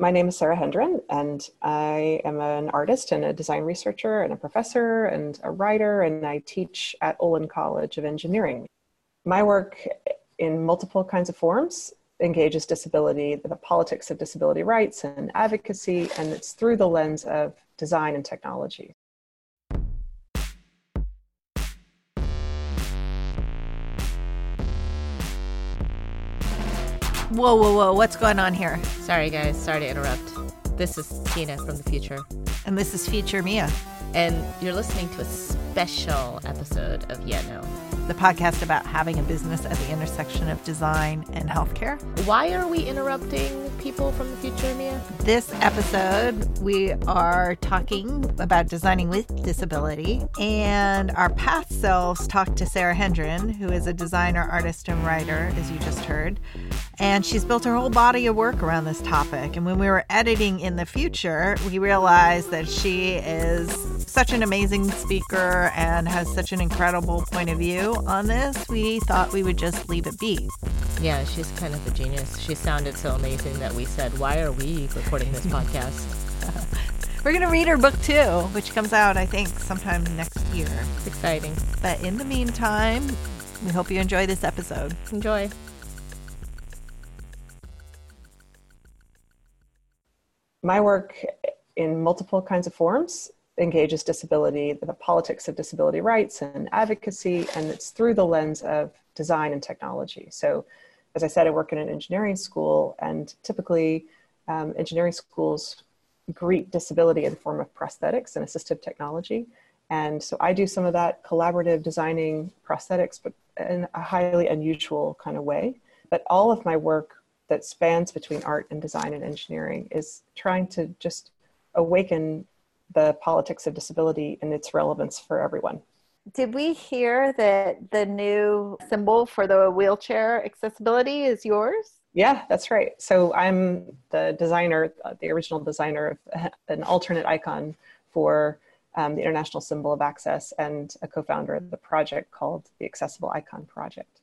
My name is Sarah Hendren, and I am an artist and a design researcher and a professor and a writer, and I teach at Olin College of Engineering. My work in multiple kinds of forms engages disability, the politics of disability rights and advocacy, and it's through the lens of design and technology. Whoa, whoa, whoa. What's going on here? Sorry, guys. Sorry to interrupt. This is Tina from the future. And this is Future Mia. And you're listening to a special episode of Yeah No the podcast about having a business at the intersection of design and healthcare. Why are we interrupting people from the future, Mia? This episode, we are talking about designing with disability, and our past selves talked to Sarah Hendren, who is a designer, artist, and writer, as you just heard. And she's built her whole body of work around this topic. And when we were editing in the future, we realized that she is such an amazing speaker and has such an incredible point of view on this, we thought we would just leave it be. Yeah, she's kind of a genius. She sounded so amazing that we said, Why are we recording this podcast? We're going to read her book too, which comes out, I think, sometime next year. It's exciting. But in the meantime, we hope you enjoy this episode. Enjoy. My work in multiple kinds of forms engages disability, the politics of disability rights and advocacy, and it's through the lens of design and technology. So, as I said, I work in an engineering school, and typically, um, engineering schools greet disability in the form of prosthetics and assistive technology. And so I do some of that collaborative designing prosthetics, but in a highly unusual kind of way. But all of my work that spans between art and design and engineering is trying to just awaken the politics of disability and its relevance for everyone. Did we hear that the new symbol for the wheelchair accessibility is yours? Yeah, that's right. So I'm the designer, the original designer of an alternate icon for um, the International Symbol of Access and a co founder of the project called the Accessible Icon Project.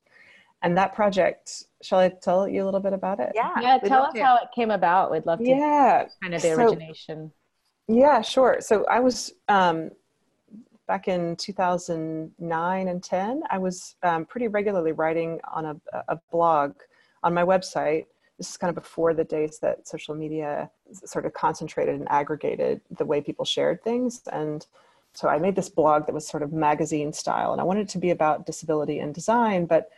And that project, shall I tell you a little bit about it? Yeah. Yeah, tell us to. how it came about. We'd love to. Yeah. Kind of the origination. Yeah, sure. So I was um, back in 2009 and 10. I was um, pretty regularly writing on a, a, blog on my website. This is kind of before the days that social media sort of concentrated and aggregated the way people shared things. And so I made this blog that was sort of magazine style, and I wanted it to be about disability and design, but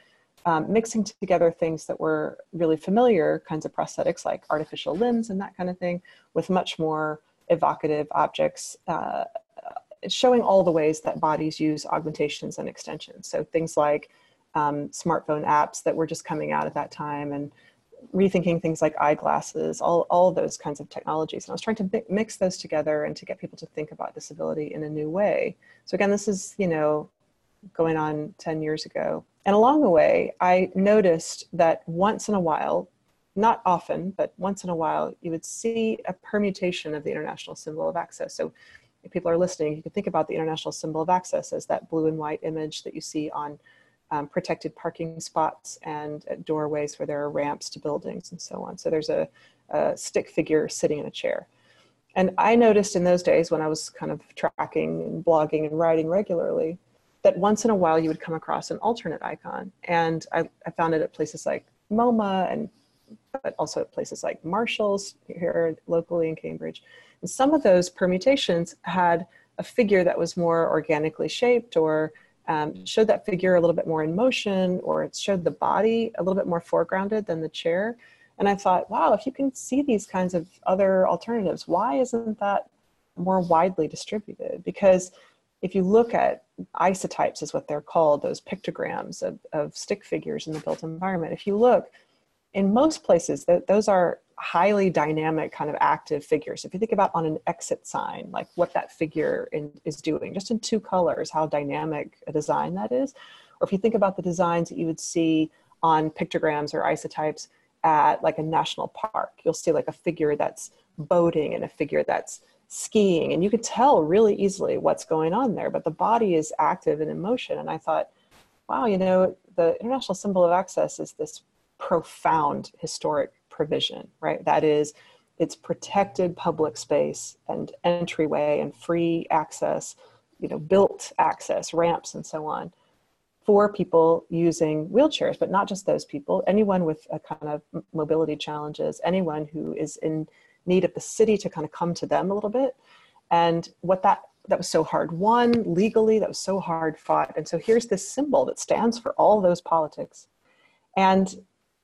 um, mixing together things that were really familiar kinds of prosthetics like artificial limbs and that kind of thing with much more evocative objects, uh, showing all the ways that bodies use augmentations and extensions. So things like um, smartphone apps that were just coming out at that time and rethinking things like eyeglasses, all, all those kinds of technologies. And I was trying to mix those together and to get people to think about disability in a new way. So again, this is, you know, going on 10 years ago. And along the way, I noticed that once in a while, not often, but once in a while, you would see a permutation of the international symbol of access. So if people are listening, you can think about the international symbol of access as that blue and white image that you see on um, protected parking spots and doorways where there are ramps to buildings and so on. So there's a, a stick figure sitting in a chair. And I noticed in those days when I was kind of tracking and blogging and writing regularly that once in a while you would come across an alternate icon. And I, I found it at places like MoMA and but also at places like Marshall's here locally in Cambridge. And some of those permutations had a figure that was more organically shaped or um, showed that figure a little bit more in motion or it showed the body a little bit more foregrounded than the chair. And I thought, wow, if you can see these kinds of other alternatives, why isn't that more widely distributed? Because if you look at isotypes, is what they're called, those pictograms of, of stick figures in the built environment, if you look, in most places, th- those are highly dynamic, kind of active figures. If you think about on an exit sign, like what that figure in, is doing, just in two colors, how dynamic a design that is. Or if you think about the designs that you would see on pictograms or isotypes at like a national park, you'll see like a figure that's boating and a figure that's skiing, and you could tell really easily what's going on there. But the body is active and in motion. And I thought, wow, you know, the International Symbol of Access is this profound historic provision, right? That is it's protected public space and entryway and free access, you know, built access, ramps, and so on for people using wheelchairs, but not just those people, anyone with a kind of mobility challenges, anyone who is in need of the city to kind of come to them a little bit. And what that that was so hard won legally, that was so hard fought. And so here's this symbol that stands for all those politics. And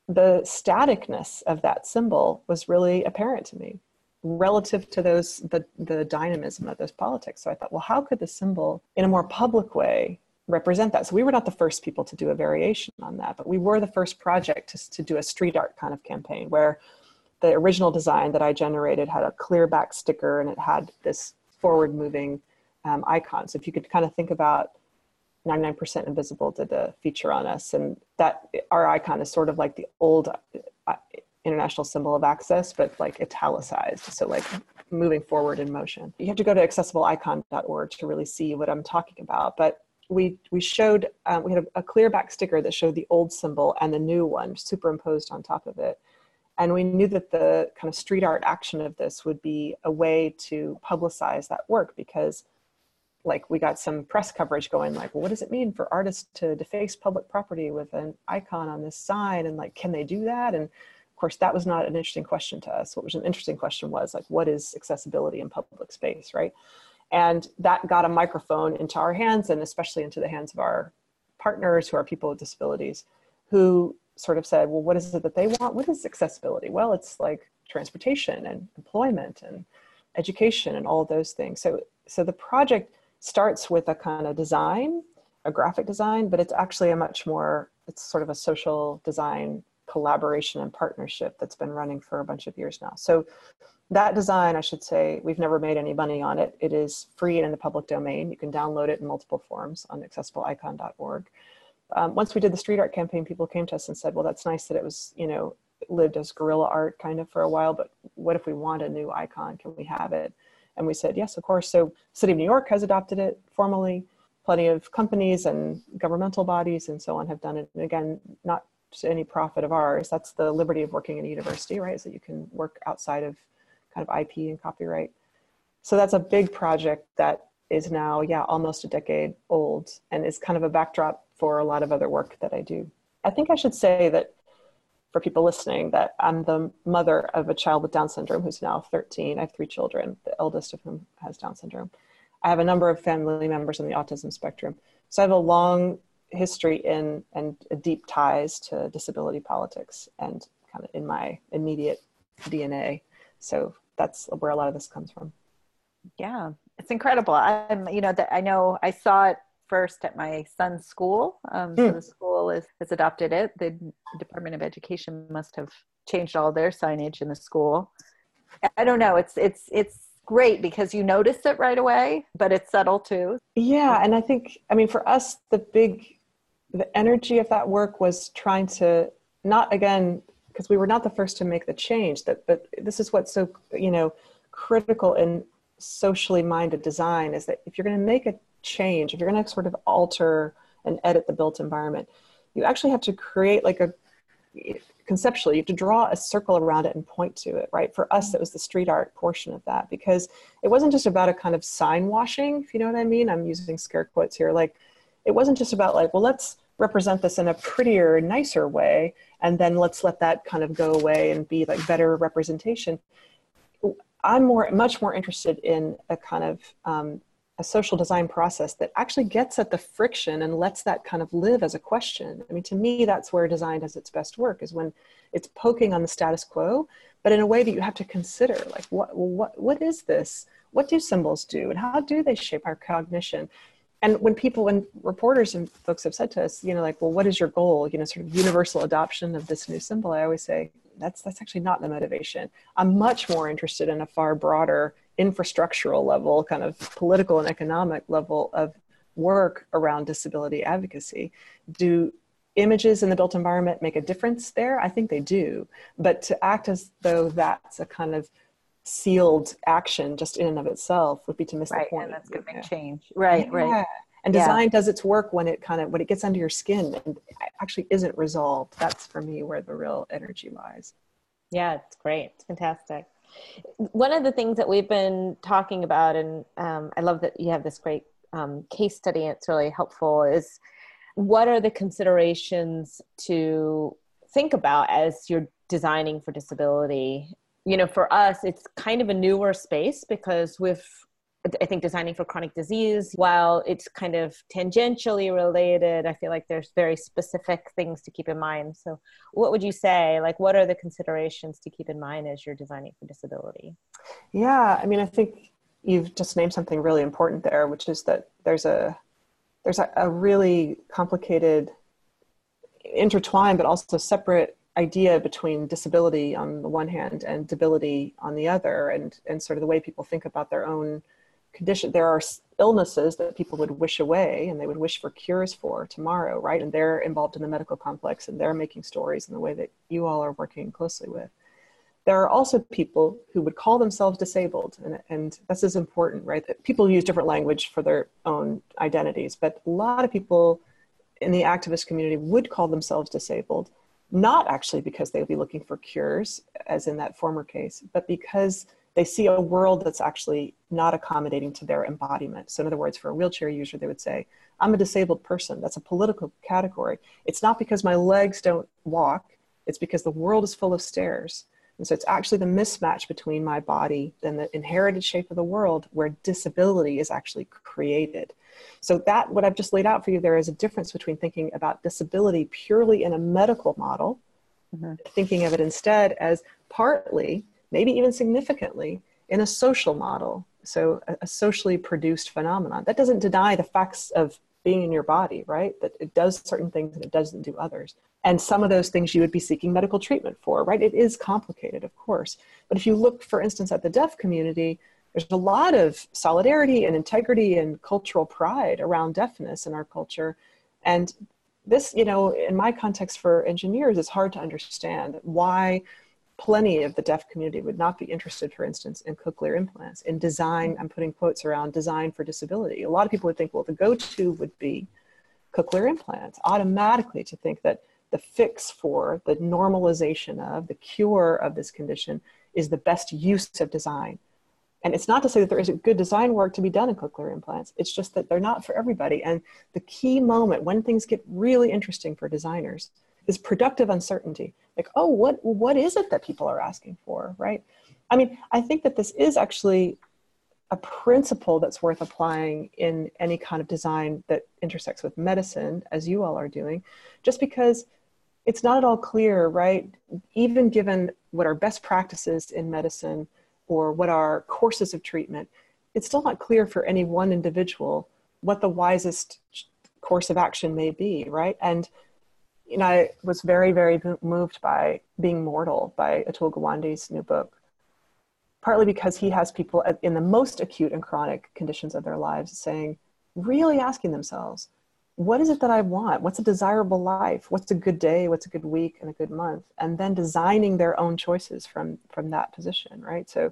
the staticness of that symbol was really apparent to me relative to those the, the dynamism of those politics. So I thought, well, how could the symbol in a more public way represent that? So we were not the first people to do a variation on that, but we were the first project to, to do a street art kind of campaign where the original design that I generated had a clear back sticker and it had this forward moving um, icon. So if you could kind of think about 99% Invisible did a feature on us, and that our icon is sort of like the old uh, international symbol of access, but like italicized. So like moving forward in motion. You have to go to accessibleicon.org to really see what I'm talking about. But we we showed um, we had a, a clear back sticker that showed the old symbol and the new one superimposed on top of it. And we knew that the kind of street art action of this would be a way to publicize that work because like we got some press coverage going like well what does it mean for artists to deface public property with an icon on this sign? And like can they do that? And of course that was not an interesting question to us. What was an interesting question was like what is accessibility in public space right? And that got a microphone into our hands and especially into the hands of our partners who are people with disabilities who sort of said well what is it that they want? What is accessibility? Well it's like transportation and employment and education and all those things. So so the project starts with a kind of design, a graphic design, but it's actually a much more, it's sort of a social design collaboration and partnership that's been running for a bunch of years now. So that design, I should say, we've never made any money on it. It is free and in the public domain. You can download it in multiple forms on accessibleicon.org. Um, once we did the street art campaign, people came to us and said, well, that's nice that it was, you know, lived as guerrilla art kind of for a while, but what if we want a new icon? Can we have it? And we said, yes, of course. So City of New York has adopted it formally. Plenty of companies and governmental bodies and so on have done it. And again, not to any profit of ours. That's the liberty of working in a university, right? That you can work outside of kind of IP and copyright. So that's a big project that is now, yeah, almost a decade old and is kind of a backdrop for a lot of other work that I do. I think I should say that for people listening that I'm the mother of a child with Down syndrome who's now 13. I have three children, the eldest of whom has Down syndrome. I have a number of family members on the autism spectrum. So I have a long history in and deep ties to disability politics and kind of in my immediate DNA. So that's where a lot of this comes from. Yeah, it's incredible. I'm, you know, that I know I saw it first at my son's school. Um. So hmm. the school is, has adopted it. The Department of Education must have changed all their signage in the school. I don't know. It's it's it's great because you notice it right away, but it's subtle too. Yeah, and I think I mean for us the big the energy of that work was trying to not again because we were not the first to make the change that but this is what's so you know critical in socially minded design is that if you're going to make a change, if you're going to sort of alter and edit the built environment, you actually have to create like a conceptually you have to draw a circle around it and point to it right? For us it was the street art portion of that because it wasn't just about a kind of sign washing if you know what i mean. I'm using scare quotes here. Like it wasn't just about like well let's represent this in a prettier nicer way and then let's let that kind of go away and be like better representation. I'm more much more interested in a kind of um, a social design process that actually gets at the friction and lets that kind of live as a question. I mean, to me, that's where design does its best work is when it's poking on the status quo, but in a way that you have to consider, like, what, what, what is this? What do symbols do? And how do they shape our cognition? And when people, when reporters and folks have said to us, you know, like, well, what is your goal? You know, sort of universal adoption of this new symbol. I always say, that's that's actually not the motivation. I'm much more interested in a far broader infrastructural level, kind of political and economic level of work around disability advocacy. Do images in the built environment make a difference there? I think they do. But to act as though that's a kind of sealed action just in and of itself would be to miss right, the point. And that's going to make change. Right, yeah. right. And design yeah. does its work when it kind of when it gets under your skin and actually isn't resolved. That's for me where the real energy lies. Yeah, it's great. It's fantastic. One of the things that we've been talking about, and um, I love that you have this great um, case study, it's really helpful, is what are the considerations to think about as you're designing for disability? You know, for us, it's kind of a newer space because with I think designing for chronic disease, while it's kind of tangentially related, I feel like there's very specific things to keep in mind. So, what would you say? Like, what are the considerations to keep in mind as you're designing for disability? Yeah, I mean, I think you've just named something really important there, which is that there's a there's a, a really complicated, intertwined but also separate idea between disability on the one hand and debility on the other, and and sort of the way people think about their own condition there are illnesses that people would wish away and they would wish for cures for tomorrow right? And they're involved in the medical complex and they're making stories in the way that you all are working closely with. There are also people who would call themselves disabled and, and this is important right? That people use different language for their own identities but a lot of people in the activist community would call themselves disabled not actually because they would be looking for cures as in that former case but because they see a world that's actually not accommodating to their embodiment. So, in other words, for a wheelchair user, they would say, I'm a disabled person. That's a political category. It's not because my legs don't walk, it's because the world is full of stairs. And so, it's actually the mismatch between my body and the inherited shape of the world where disability is actually created. So, that, what I've just laid out for you there, is a difference between thinking about disability purely in a medical model, mm-hmm. thinking of it instead as partly maybe even significantly, in a social model. So, a, a socially produced phenomenon. That doesn't deny the facts of being in your body, right? That it does certain things and it doesn't do others. And some of those things you would be seeking medical treatment for, right? It is complicated, of course. But if you look, for instance, at the deaf community, there's a lot of solidarity and integrity and cultural pride around deafness in our culture. And this, you know, in my context for engineers, it's hard to understand why plenty of the deaf community would not be interested, for instance, in cochlear implants, in design. I'm putting quotes around design for disability. A lot of people would think, well, the go to would be cochlear implants, automatically to think that the fix for the normalization of, the cure of this condition is the best use of design. And it's not to say that there isn't good design work to be done in cochlear implants. It's just that they're not for everybody. And the key moment when things get really interesting for designers is productive uncertainty. Like oh what what is it that people are asking for right? I mean i think that this is actually a principle that's worth applying in any kind of design that intersects with medicine as you all are doing just because it's not at all clear right? Even given what are best practices in medicine or what are courses of treatment it's still not clear for any one individual what the wisest course of action may be right? And you know, I was very, very moved by Being Mortal by Atul Gawande's new book, partly because he has people in the most acute and chronic conditions of their lives saying, really asking themselves, what is it that I want? What's a desirable life? What's a good day? What's a good week and a good month? And then designing their own choices from from that position, right? So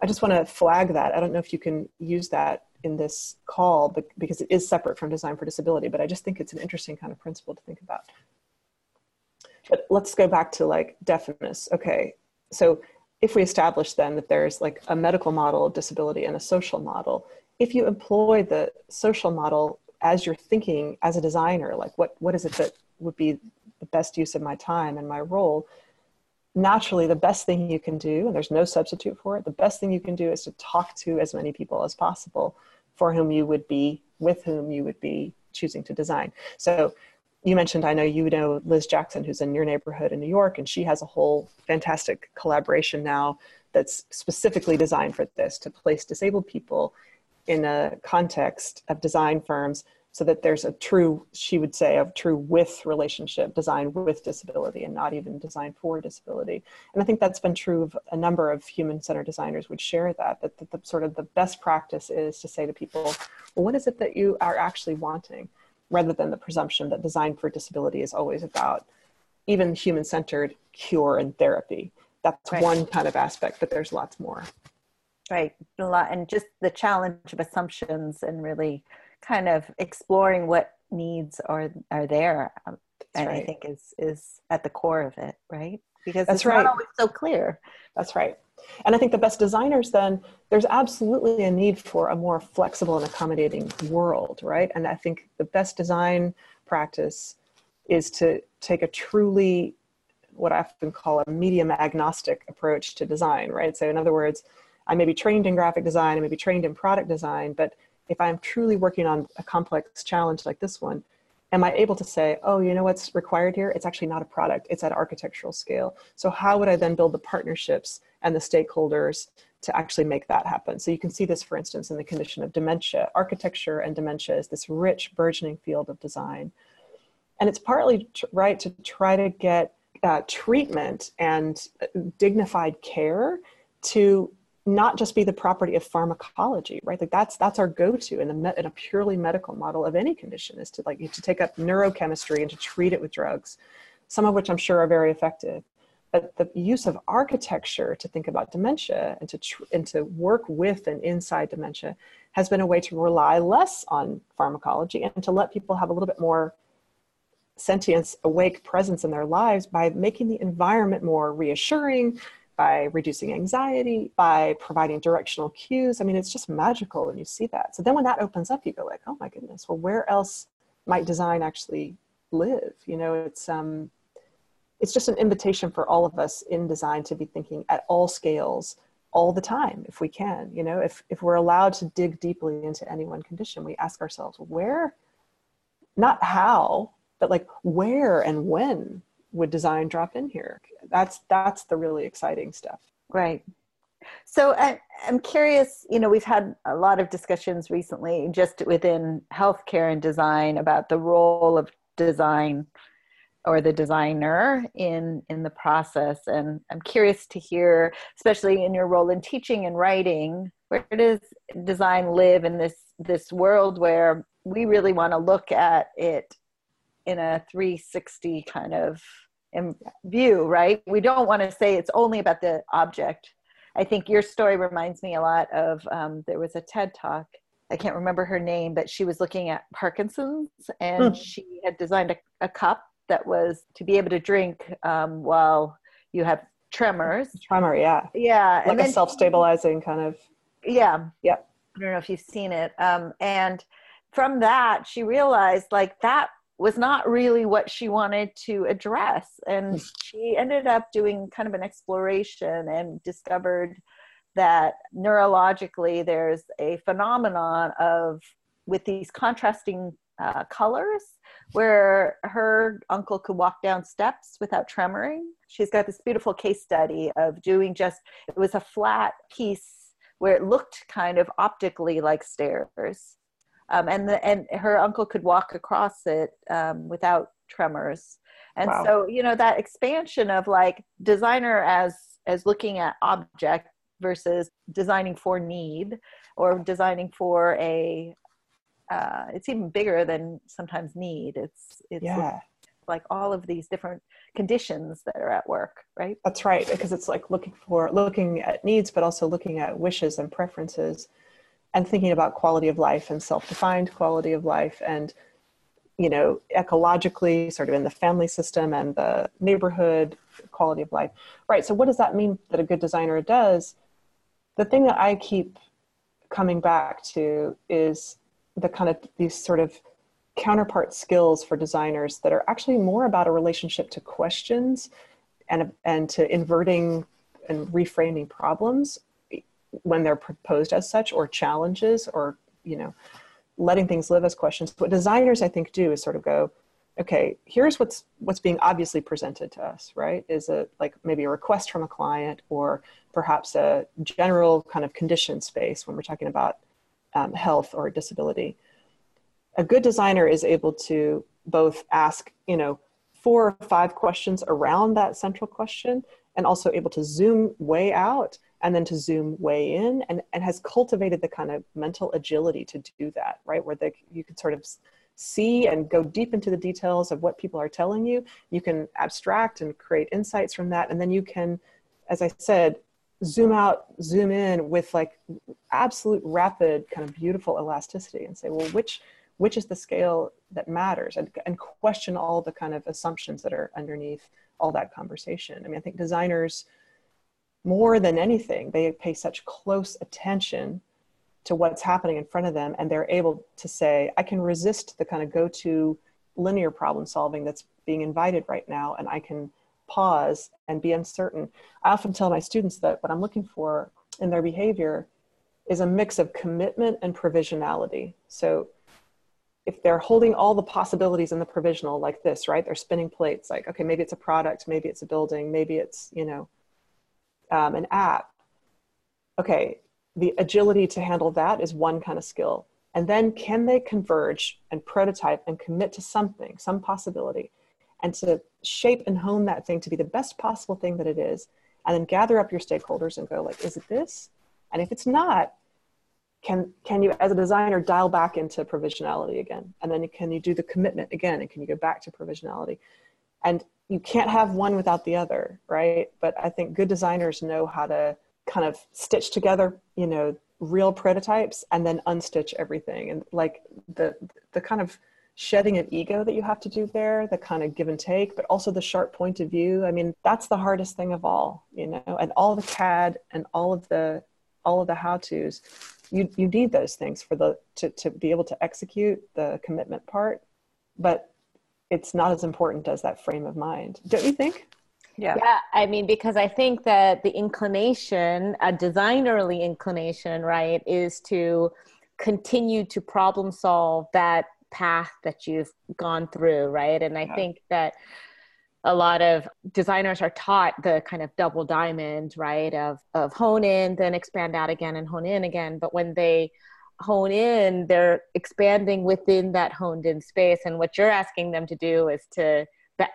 I just want to flag that. I don't know if you can use that in this call because it is separate from design for disability but i just think it's an interesting kind of principle to think about. But let's go back to like deafness. Okay so if we establish then that there's like a medical model of disability and a social model if you employ the social model as you're thinking as a designer like what what is it that would be the best use of my time and my role? Naturally the best thing you can do and there's no substitute for it the best thing you can do is to talk to as many people as possible for whom you would be with whom you would be choosing to design. So you mentioned i know you know liz jackson who's in your neighborhood in new york and she has a whole fantastic collaboration now that's specifically designed for this to place disabled people in a context of design firms so that there's a true, she would say, a true with relationship design with disability and not even design for disability. And I think that's been true of a number of human centered designers would share that, that, that the sort of the best practice is to say to people, well, what is it that you are actually wanting? Rather than the presumption that design for disability is always about even human centered cure and therapy. That's right. one kind of aspect, but there's lots more. Right. A lot, and just the challenge of assumptions and really kind of exploring what needs are are there um, and right. i think is is at the core of it right because that's it's right. not always so clear that's right And I think the best designers then, there's absolutely a need for a more flexible and accommodating world, right? And I think the best design practice is to take a truly what I often call a medium agnostic approach to design, right? So, in other words, I may be trained in graphic design, I may be trained in product design, but if I'm truly working on a complex challenge like this one, am I able to say, oh, you know what's required here? It's actually not a product, it's at architectural scale. So, how would I then build the partnerships and the stakeholders to actually make that happen? So, you can see this, for instance, in the condition of dementia. Architecture and dementia is this rich, burgeoning field of design. And it's partly right to try to get uh, treatment and dignified care to not just be the property of pharmacology, right? Like that's that's our go-to in, the in a purely medical model of any condition is to like to take up neurochemistry and to treat it with drugs, some of which I'm sure are very effective. But the use of architecture to think about dementia and to and to work with and inside dementia has been a way to rely less on pharmacology and to let people have a little bit more sentience, awake presence in their lives by making the environment more reassuring, by reducing anxiety, by providing directional cues. I mean, it's just magical when you see that. So then when that opens up, you go like, oh my goodness, well, where else might design actually live? You know, it's um it's just an invitation for all of us in design to be thinking at all scales all the time if we can you know if if we're allowed to dig deeply into any one condition we ask ourselves where not how but like where and when would design drop in here. That's that's the really exciting stuff. Right. So I, i'm curious you know we've had a lot of discussions recently just within healthcare and design about the role of design or the designer in in the process. And i'm curious to hear especially in your role in teaching and writing where does design live in this this world where we really want to look at it in a 360 kind of view, right? We don't want to say it's only about the object. I think your story reminds me a lot of um, there was a TED talk. I can't remember her name, but she was looking at Parkinson's and mm. she had designed a, a, cup that was to be able to drink um, while you have tremors. Tremor, yeah. Yeah. Like a self stabilizing kind of. Yeah. Yeah. I don't know if you've seen it. Um, and from that, she realized like that was not really what she wanted to address. And hmm. she ended up doing kind of an exploration and discovered that neurologically there's a phenomenon of with these contrasting uh, colors where her uncle could walk down steps without tremoring. She's got this beautiful case study of doing just, it was a flat piece where it looked kind of optically like stairs um, and the, and her uncle could walk across it um, without tremors and wow. so you know that expansion of like designer as as looking at object versus designing for need or designing for a uh, it's even bigger than sometimes need it's it's yeah. like all of these different conditions that are at work right that's right because it's like looking for looking at needs but also looking at wishes and preferences and thinking about quality of life and self-defined quality of life and you know ecologically sort of in the family system and the neighborhood quality of life. Right so what does that mean that a good designer does? The thing that i keep coming back to is the kind of these sort of counterpart skills for designers that are actually more about a relationship to questions and and to inverting and reframing problems when they're proposed as such or challenges or you know letting things live as questions. What designers i think do is sort of go okay here's what's what's being obviously presented to us right? Is it like maybe a request from a client or perhaps a general kind of condition space when we're talking about um, health or disability. A good designer is able to both ask you know four or five questions around that central question and also able to zoom way out and then to zoom way in and, and has cultivated the kind of mental agility to do that right? Where they, you can sort of see and go deep into the details of what people are telling you. You can abstract and create insights from that. And then you can as i said zoom out zoom in with like absolute rapid kind of beautiful elasticity and say well which which is the scale that matters? And, and question all the kind of assumptions that are underneath all that conversation. I mean i think designers more than anything, they pay such close attention to what's happening in front of them and they're able to say, I can resist the kind of go to linear problem solving that's being invited right now and I can pause and be uncertain. I often tell my students that what I'm looking for in their behavior is a mix of commitment and provisionality. So if they're holding all the possibilities in the provisional like this, right? They're spinning plates like, okay, maybe it's a product, maybe it's a building, maybe it's, you know, um, an app. Okay, the agility to handle that is one kind of skill. And then can they converge and prototype and commit to something, some possibility, and to shape and hone that thing to be the best possible thing that it is, and then gather up your stakeholders and go like, is it this? And if it's not, can can you as a designer dial back into provisionality again? And then can you do the commitment again? And can you go back to provisionality? And you can't have one without the other, right? But I think good designers know how to kind of stitch together, you know, real prototypes and then unstitch everything. And like the the kind of shedding of ego that you have to do there, the kind of give and take, but also the sharp point of view. I mean, that's the hardest thing of all, you know, and all the CAD and all of the all of the how-tos, you you need those things for the to, to be able to execute the commitment part. But it's not as important as that frame of mind. Don't you think? Yeah. Yeah. I mean, because I think that the inclination, a designerly inclination, right, is to continue to problem solve that path that you've gone through, right? And I yeah. think that a lot of designers are taught the kind of double diamond, right? Of of hone in, then expand out again and hone in again. But when they hone in, they're expanding within that honed in space. And what you're asking them to do is to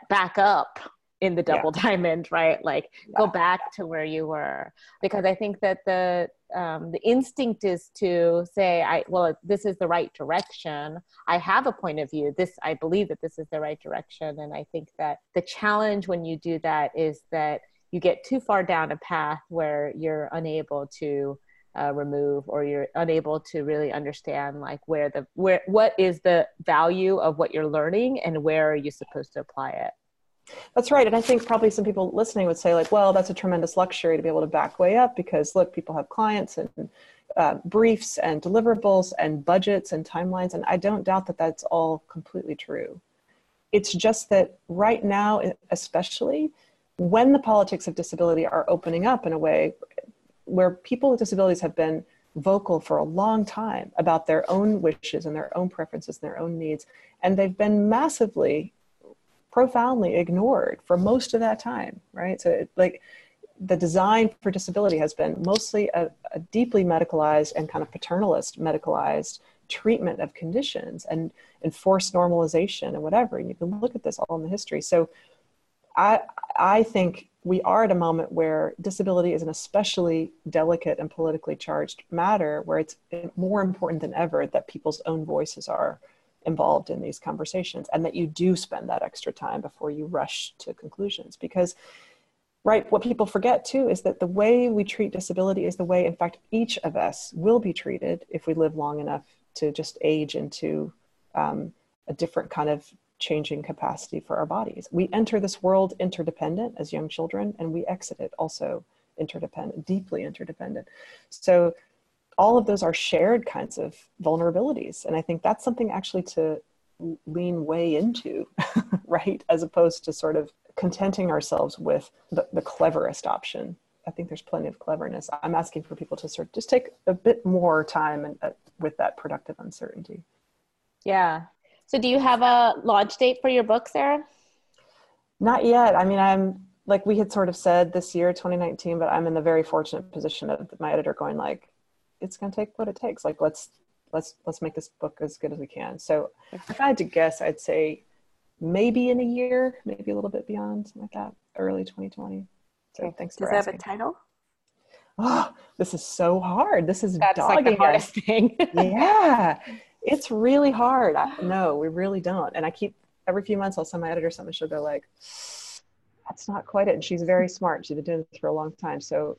back up in the double yeah. diamond, right? Like yeah. go back to where you were. Because I think that the um, the instinct is to say, I well, this is the right direction. I have a point of view. This I believe that this is the right direction. And I think that the challenge when you do that is that you get too far down a path where you're unable to uh, remove or you're unable to really understand like where the where what is the value of what you're learning and where are you supposed to apply it that's right. And I think probably some people listening would say, like, well, that's a tremendous luxury to be able to back way up because, look, people have clients and uh, briefs and deliverables and budgets and timelines. And I don't doubt that that's all completely true. It's just that right now, especially when the politics of disability are opening up in a way where people with disabilities have been vocal for a long time about their own wishes and their own preferences and their own needs. And they've been massively profoundly ignored for most of that time, right? So, it, like, the design for disability has been mostly a, a, deeply medicalized and kind of paternalist medicalized treatment of conditions and enforced normalization and whatever. And you can look at this all in the history. So, I I think we are at a moment where disability is an especially delicate and politically charged matter, where it's more important than ever that people's own voices are involved in these conversations and that you do spend that extra time before you rush to conclusions. Because right what people forget too is that the way we treat disability is the way in fact each of us will be treated if we live long enough to just age into um, a different kind of changing capacity for our bodies we enter this world interdependent as young children and we exit it also interdependent deeply interdependent so all of those are shared kinds of vulnerabilities. And I think that's something actually to lean way into, right? As opposed to sort of contenting ourselves with the, the cleverest option. I think there's plenty of cleverness. I'm asking for people to sort of just take a bit more time and, uh, with that productive uncertainty. Yeah. So, do you have a launch date for your book, Sarah? Not yet. I mean, I'm like we had sort of said this year, 2019, but I'm in the very fortunate position of my editor going like, it's going to take what it takes. Like let's let's let's make this book as good as we can. So if I had to guess, I'd say maybe in a year, maybe a little bit beyond, something like that, early 2020. So okay. thanks Does for Does it have a title? Oh, this is so hard. This is That's like the hardest thing. yeah, it's really hard. I, no, we really don't. And I keep every few months I'll send my editor something. She'll go like, "That's not quite it." And she's very smart. She's been doing this for a long time. So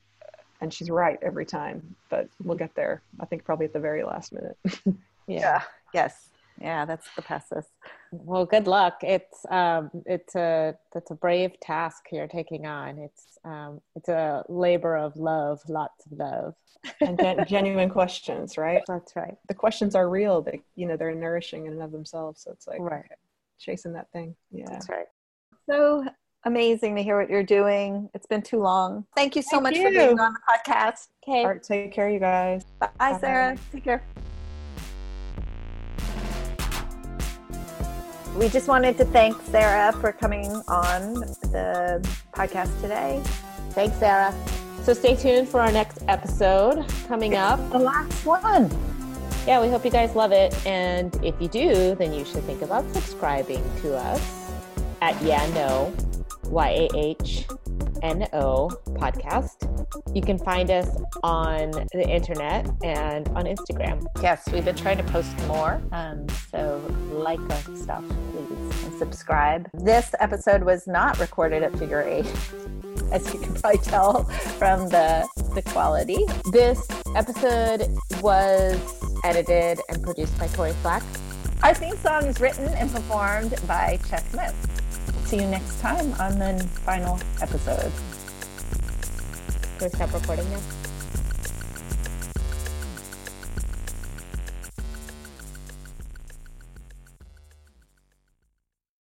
and she's right every time but we'll get there i think probably at the very last minute yeah yes yeah, that's the process. Well, good luck. It's um, it's a it's a brave task you're taking on. It's um, it's a labor of love, lots of love, and gen- genuine questions, right? That's right. The questions are real. They you know they're nourishing in and of themselves. So it's like right. chasing that thing. Yeah, that's right. So amazing to hear what you're doing. It's been too long. Thank you so Thank much you. for being on the podcast. Okay. All right, take care, you guys. Bye, Bye. Sarah. Take care. We just wanted to thank Sarah for coming on the podcast today. Thanks, Sarah. So stay tuned for our next episode coming up. The last one. Yeah, we hope you guys love it. And if you do, then you should think about subscribing to us at Yeah No, Y A H N O podcast. You can find us on the internet and on Instagram. Yes, we've been trying to post more. Um, so like our stuff, please, and subscribe. This episode was not recorded at Figure Eight, as you can probably tell from the the quality. This episode was edited and produced by Tori Flack. Our theme song is written and performed by Chess Smith. See you next time on the final episode. Can we stop recording now?